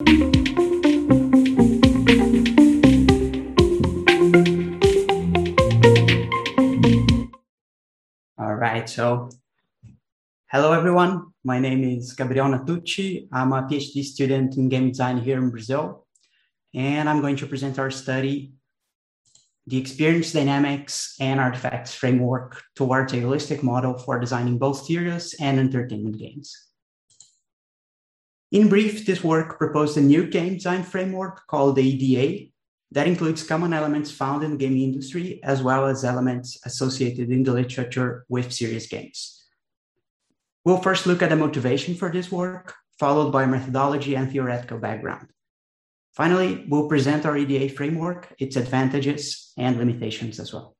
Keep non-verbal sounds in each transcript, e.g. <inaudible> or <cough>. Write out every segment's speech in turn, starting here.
All right, so hello everyone. My name is Gabriel Natucci. I'm a PhD student in game design here in Brazil, and I'm going to present our study, the experience dynamics and artifacts framework towards a holistic model for designing both serious and entertainment games. In brief, this work proposed a new game design framework called the EDA that includes common elements found in the gaming industry, as well as elements associated in the literature with serious games. We'll first look at the motivation for this work, followed by methodology and theoretical background. Finally, we'll present our EDA framework, its advantages and limitations as well.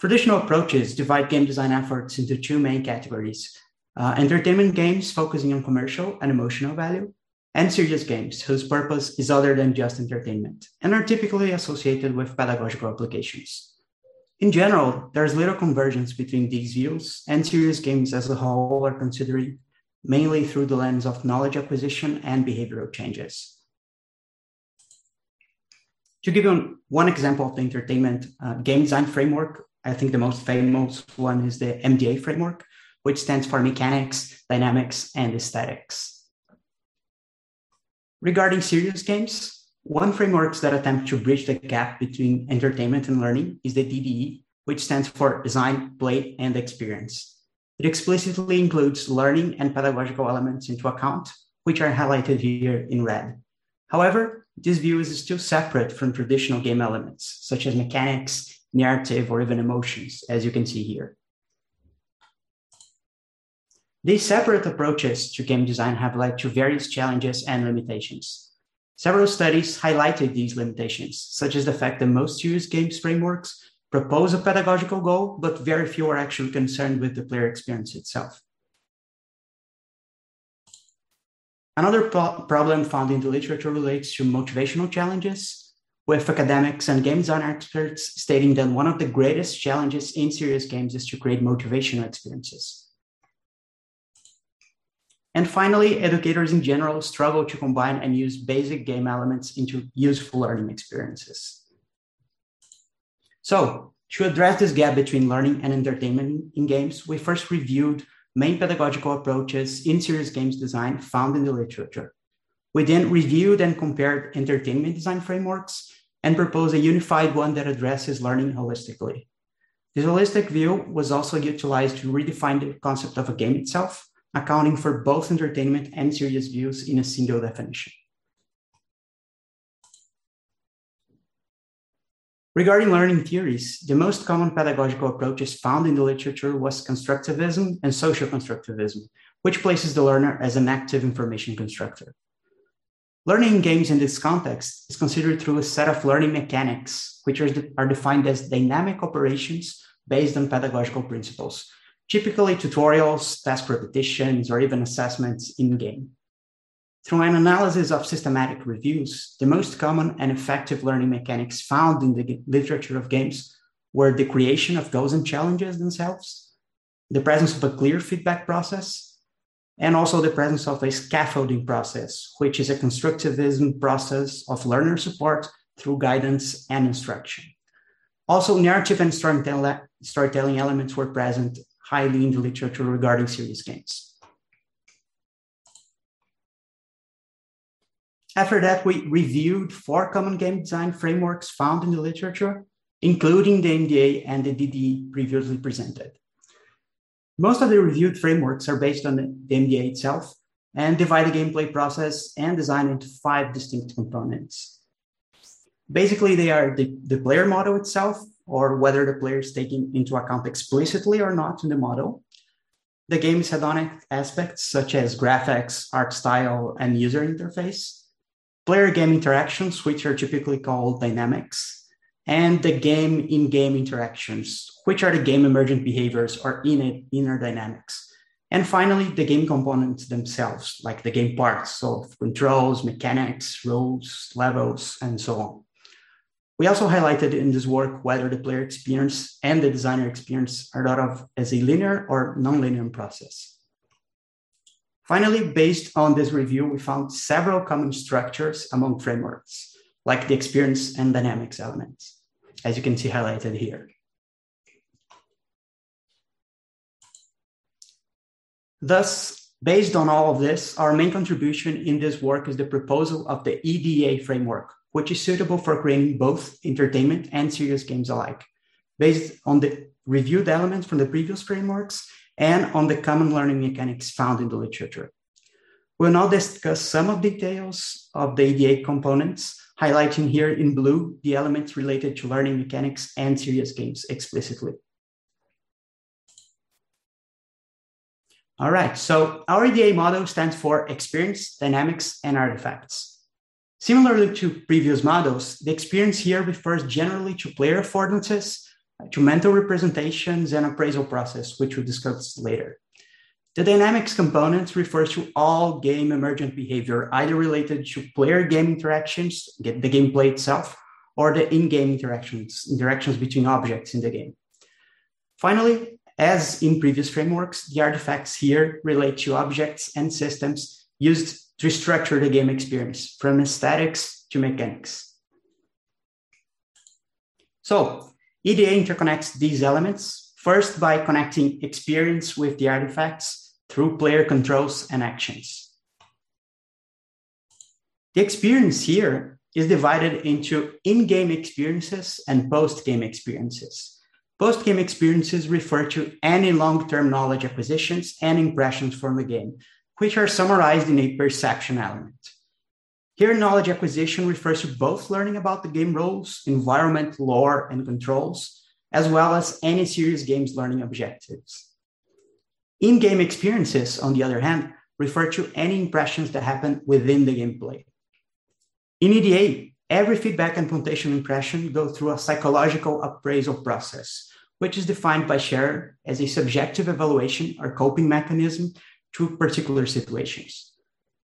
Traditional approaches divide game design efforts into two main categories uh, entertainment games focusing on commercial and emotional value, and serious games whose purpose is other than just entertainment and are typically associated with pedagogical applications. In general, there's little convergence between these views, and serious games as a whole are considered mainly through the lens of knowledge acquisition and behavioral changes. To give you one example of the entertainment uh, game design framework, I think the most famous one is the MDA framework, which stands for mechanics, dynamics, and aesthetics. Regarding serious games, one framework that attempts to bridge the gap between entertainment and learning is the DPE, which stands for Design, Play, and Experience. It explicitly includes learning and pedagogical elements into account, which are highlighted here in red. However, this view is still separate from traditional game elements, such as mechanics, narrative, or even emotions, as you can see here. These separate approaches to game design have led to various challenges and limitations. Several studies highlighted these limitations, such as the fact that most used games frameworks propose a pedagogical goal, but very few are actually concerned with the player experience itself. Another pro- problem found in the literature relates to motivational challenges, with academics and game design experts stating that one of the greatest challenges in serious games is to create motivational experiences. And finally, educators in general struggle to combine and use basic game elements into useful learning experiences. So, to address this gap between learning and entertainment in games, we first reviewed main pedagogical approaches in serious games design found in the literature. We then reviewed and compared entertainment design frameworks and proposed a unified one that addresses learning holistically. This holistic view was also utilized to redefine the concept of a game itself accounting for both entertainment and serious views in a single definition. Regarding learning theories, the most common pedagogical approaches found in the literature was constructivism and social constructivism, which places the learner as an active information constructor. Learning in games in this context is considered through a set of learning mechanics, which are, de- are defined as dynamic operations based on pedagogical principles, typically tutorials, task repetitions, or even assessments in game. Through an analysis of systematic reviews, the most common and effective learning mechanics found in the literature of games were the creation of goals and challenges themselves, the presence of a clear feedback process, and also the presence of a scaffolding process, which is a constructivism process of learner support through guidance and instruction. Also, narrative and storytelling elements were present highly in the literature regarding serious games. After that, we reviewed four common game design frameworks found in the literature, including the MDA and the DPE previously presented. Most of the reviewed frameworks are based on the MDA itself and divide the gameplay process and design into five distinct components. Basically, they are the, the player model itself, or whether the player is taken into account explicitly or not in the model. The game's hedonic aspects, such as graphics, art style, and user interface. Player game interactions, which are typically called dynamics. And the game in game interactions, which are the game emergent behaviors or inner, inner dynamics. And finally, the game components themselves, like the game parts, so controls, mechanics, rules, levels, and so on. We also highlighted in this work whether the player experience and the designer experience are thought of as a linear or nonlinear process. Finally, based on this review, we found several common structures among frameworks, like the experience and dynamics elements, as you can see highlighted here. Thus, based on all of this, our main contribution in this work is the proposal of the EDA framework, which is suitable for creating both entertainment and serious games alike, based on the reviewed elements from the previous frameworks and on the common learning mechanics found in the literature. We'll now discuss some of the details of the EDA components, highlighting here in blue the elements related to learning mechanics and serious games explicitly. All right, so our EDA model stands for experience, dynamics, and artifacts. Similarly to previous models, the experience here refers generally to player affordances, uh, to mental representations, and appraisal process, which we'll discuss later. The dynamics component refers to all game emergent behavior, either related to player game interactions, the gameplay itself, or the in-game interactions, interactions between objects in the game. Finally, as in previous frameworks, the artifacts here relate to objects and systems used to structure the game experience from aesthetics to mechanics. So EDA interconnects these elements first by connecting experience with the artifacts through player controls and actions. The experience here is divided into in-game experiences and post-game experiences. Post-game experiences refer to any long-term knowledge acquisitions and impressions from the game, which are summarized in a perception element. Here, knowledge acquisition refers to both learning about the game rules, environment, lore, and controls, as well as any serious game's learning objectives. In-game experiences, on the other hand, refer to any impressions that happen within the gameplay. In EDA, every feedback and puntation impression go through a psychological appraisal process, which is defined by Scherer as a subjective evaluation or coping mechanism to particular situations.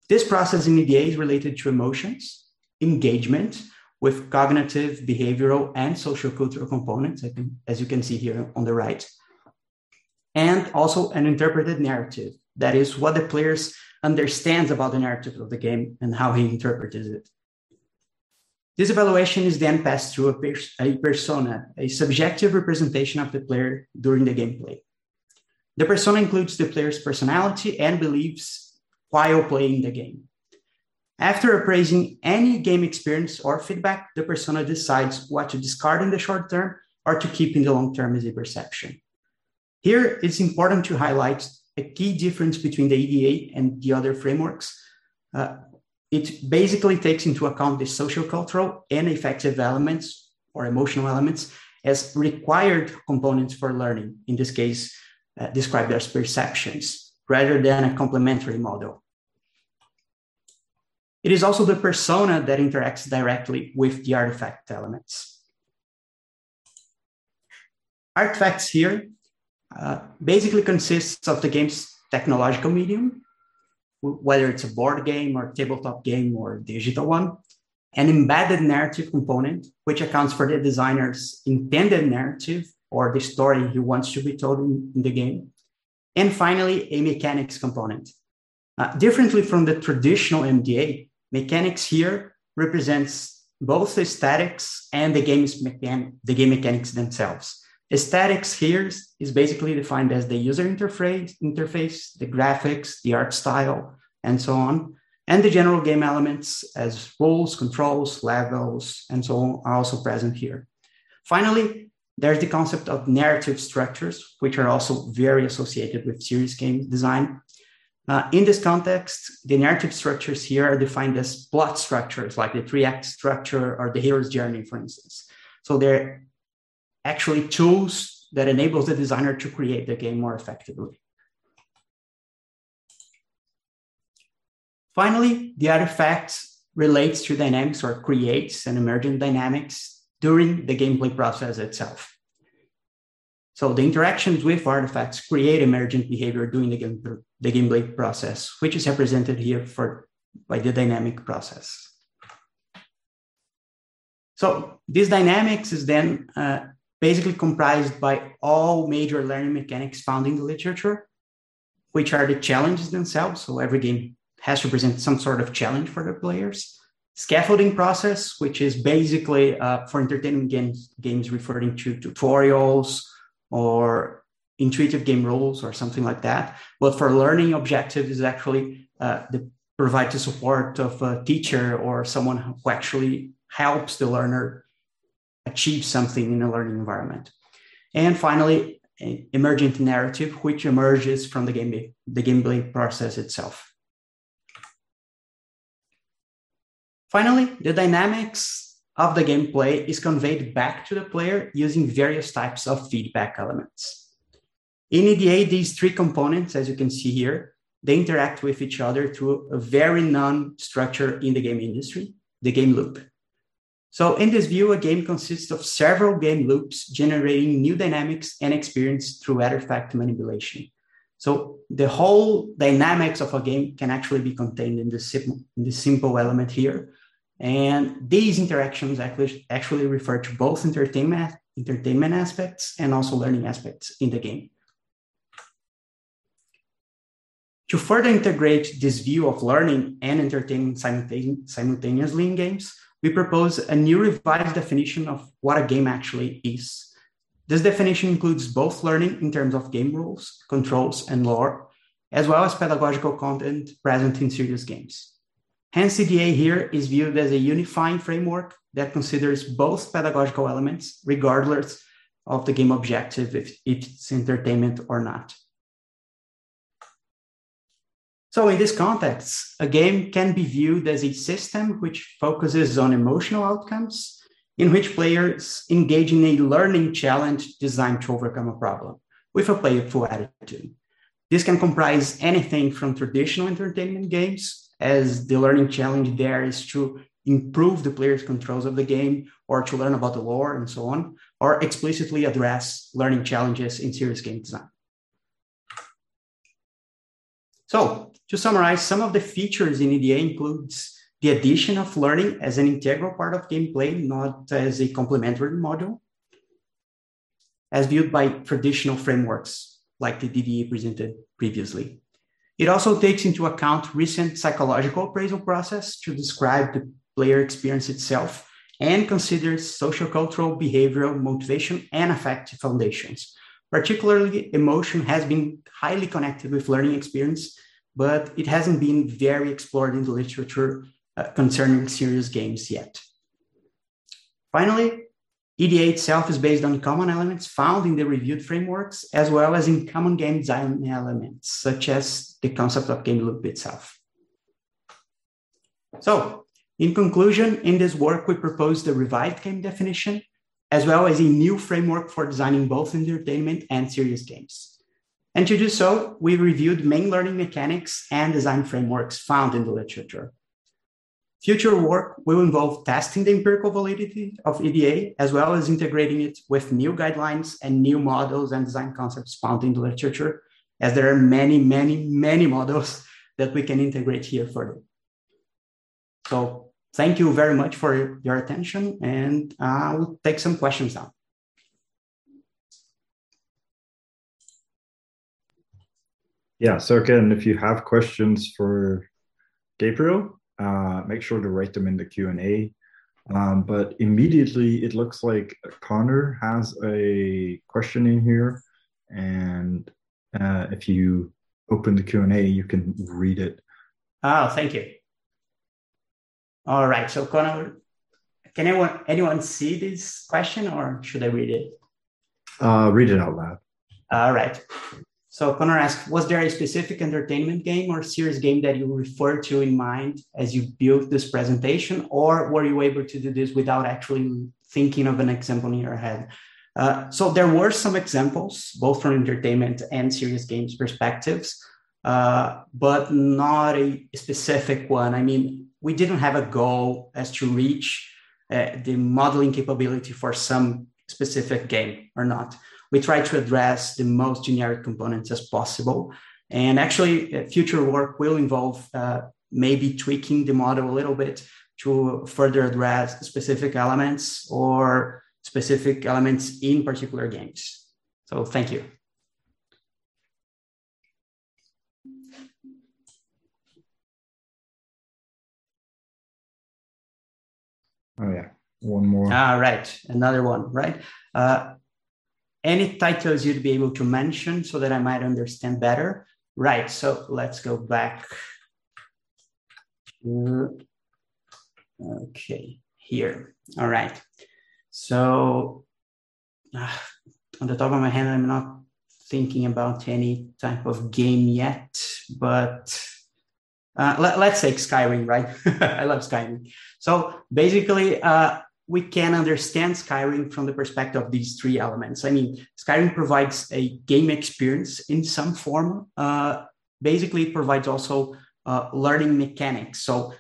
This process in EDA is related to emotions, engagement with cognitive, behavioral, and social cultural components, as you can see here on the right, and also an interpreted narrative. That is what the players understands about the narrative of the game and how he interprets it. This evaluation is then passed through a, pers- a, persona, a subjective representation of the player during the gameplay. The persona includes the player's personality and beliefs while playing the game. After appraising any game experience or feedback, the persona decides what to discard in the short term or to keep in the long term as a perception. Here, it's important to highlight a key difference between the EDA and the other frameworks. Uh, it basically takes into account the social, cultural, and affective elements or emotional elements as required components for learning, in this case, uh, described as perceptions, rather than a complementary model. It is also the persona that interacts directly with the artifact elements. Artifacts here uh, basically consists of the game's technological medium, whether it's a board game or tabletop game or digital one, an embedded narrative component, which accounts for the designer's intended narrative or the story he wants to be told in, in the game. And finally, a mechanics component. Uh, differently from the traditional MDA, Mechanics here represents both the aesthetics and the, game's mechan- the game mechanics themselves. Aesthetics here is basically defined as the user interface, interface, the graphics, the art style, and so on. And the general game elements as rules, controls, levels, and so on are also present here. Finally, there's the concept of narrative structures, which are also very associated with serious game design. Uh, in this context, the narrative structures here are defined as plot structures, like the three act structure or the hero's journey, for instance. So they're actually tools that enables the designer to create the game more effectively. Finally, the artifact relates to dynamics or creates an emergent dynamics during the gameplay process itself. So the interactions with artifacts create emergent behavior during the, game, the gameplay process, which is represented here for, by the dynamic process. So this dynamics is then uh, basically comprised by all major learning mechanics found in the literature, which are the challenges themselves. So every game has to present some sort of challenge for the players. Scaffolding process, which is basically uh, for entertainment games, games referring to tutorials or intuitive game rules or something like that. But for learning objectives is actually uh, the provide the support of a teacher or someone who actually helps the learner achieve something in a learning environment. And finally, emergent narrative, which emerges from the game the gameplay process itself. Finally, the dynamics of the gameplay is conveyed back to the player using various types of feedback elements. In EDA, these three components, as you can see here, they interact with each other through a very non structure in the game industry, the game loop. So in this view, a game consists of several game loops generating new dynamics and experience through artifact manipulation. So the whole dynamics of a game can actually be contained in the simple, in the simple element here. And these interactions actually, refer to both entertainment, entertainment aspects and also learning aspects in the game. To further integrate this view of learning and entertainment simultaneously in games, we propose a new revised definition of what a game actually is. This definition includes both learning in terms of game rules, controls, and lore, as well as pedagogical content present in serious games. Hence, EDA here is viewed as a unifying framework that considers both pedagogical elements, regardless of the game objective, if it's entertainment or not. So, in this context, a game can be viewed as a system which focuses on emotional outcomes, in which players engage in a learning challenge designed to overcome a problem with a playful attitude. This can comprise anything from traditional entertainment games, as the learning challenge there is to improve the player's controls of the game or to learn about the lore and so on, or explicitly address learning challenges in serious game design. So, to summarize, some of the features in EDA includes the addition of learning as an integral part of gameplay, not as a complementary module, as viewed by traditional frameworks like the DPE presented previously. It also takes into account recent psychological appraisal process to describe the player experience itself and considers social cultural, behavioral, motivation, and affective foundations. Particularly, emotion has been highly connected with learning experience but it hasn't been very explored in the literature uh, concerning serious games yet. Finally, EDA itself is based on common elements found in the reviewed frameworks, as well as in common game design elements, such as the concept of game loop itself. So, in conclusion, in this work, we propose the revived game definition, as well as a new framework for designing both entertainment and serious games. And to do so, we reviewed main learning mechanics and design frameworks found in the literature. Future work will involve testing the empirical validity of EDA, as well as integrating it with new guidelines and new models and design concepts found in the literature, as there are many, many, many models that we can integrate here further. So thank you very much for your attention, and uh, I will take some questions now. Yeah, so again, if you have questions for Gabriel, uh, make sure to write them in the Q&A. Um, but immediately it looks like Connor has a question in here. And uh, if you open the Q&A, you can read it. Oh, thank you. All right, so Connor, can anyone, anyone see this question or should I read it? Uh, read it out loud. All right. So Connor asked, was there a specific entertainment game or serious game that you referred to in mind as you built this presentation, or were you able to do this without actually thinking of an example in your head? Uh, so there were some examples, both from entertainment and serious games perspectives, uh, but not a specific one. I mean, we didn't have a goal as to reach uh, the modeling capability for some specific game or not we try to address the most generic components as possible. And actually, uh, future work will involve uh, maybe tweaking the model a little bit to further address specific elements or specific elements in particular games. So, thank you. Oh yeah, one more. Ah, right, another one, right? Uh, any titles you'd be able to mention so that I might understand better? Right, so let's go back. Okay, here. All right. So uh, on the top of my head, I'm not thinking about any type of game yet, but uh, let, us take Skyrim, right? <laughs> I love Skyrim. So basically, uh, we can understand Skyrim from the perspective of these three elements. I mean, Skyrim provides a game experience in some form. Uh, basically, it provides also uh, learning mechanics. So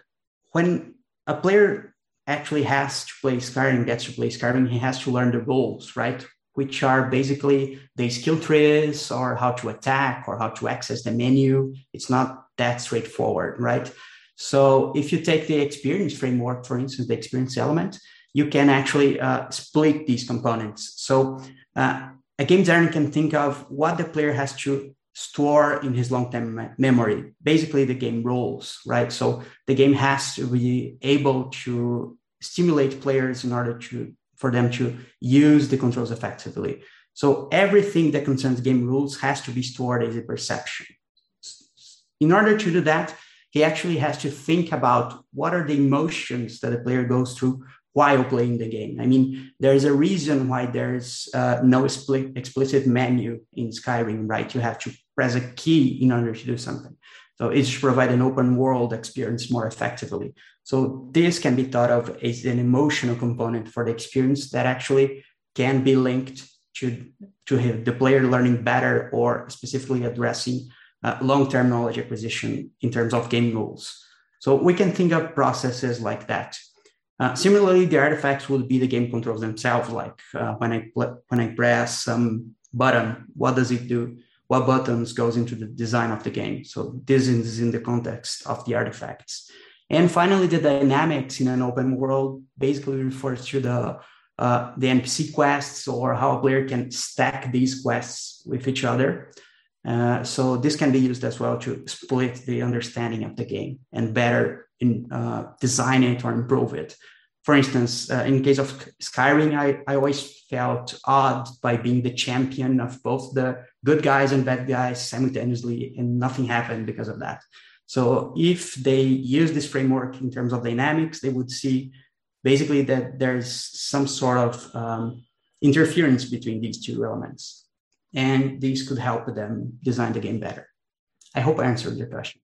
when a player actually has to play Skyrim, gets to play Skyrim, he has to learn the rules, right? Which are basically the skill trees or how to attack or how to access the menu. It's not that straightforward, right? So if you take the experience framework, for instance, the experience element, you can actually uh, split these components. So uh, a game designer can think of what the player has to store in his long-term me- memory, basically the game rules, right? So the game has to be able to stimulate players in order to for them to use the controls effectively. So everything that concerns game rules has to be stored as a perception. In order to do that, he actually has to think about what are the emotions that a player goes through while playing the game. I mean, there's a reason why there's uh, no explicit menu in Skyrim, right? You have to press a key in order to do something. So it's to provide an open world experience more effectively. So this can be thought of as an emotional component for the experience that actually can be linked to, to the player learning better or specifically addressing uh, long-term knowledge acquisition in terms of game rules. So we can think of processes like that. Uh, similarly, the artifacts would be the game controls themselves. Like uh, when I when I press some button, what does it do? What buttons goes into the design of the game? So this is in the context of the artifacts. And finally, the dynamics in an open world basically refers to the uh, the NPC quests or how a player can stack these quests with each other. Uh, so this can be used as well to split the understanding of the game and better in, uh, design it or improve it. For instance, uh, in case of Skyrim, I, I always felt odd by being the champion of both the good guys and bad guys simultaneously, and nothing happened because of that. So if they use this framework in terms of dynamics, they would see basically that there's some sort of um, interference between these two elements and these could help them design the game better. I hope I answered your question.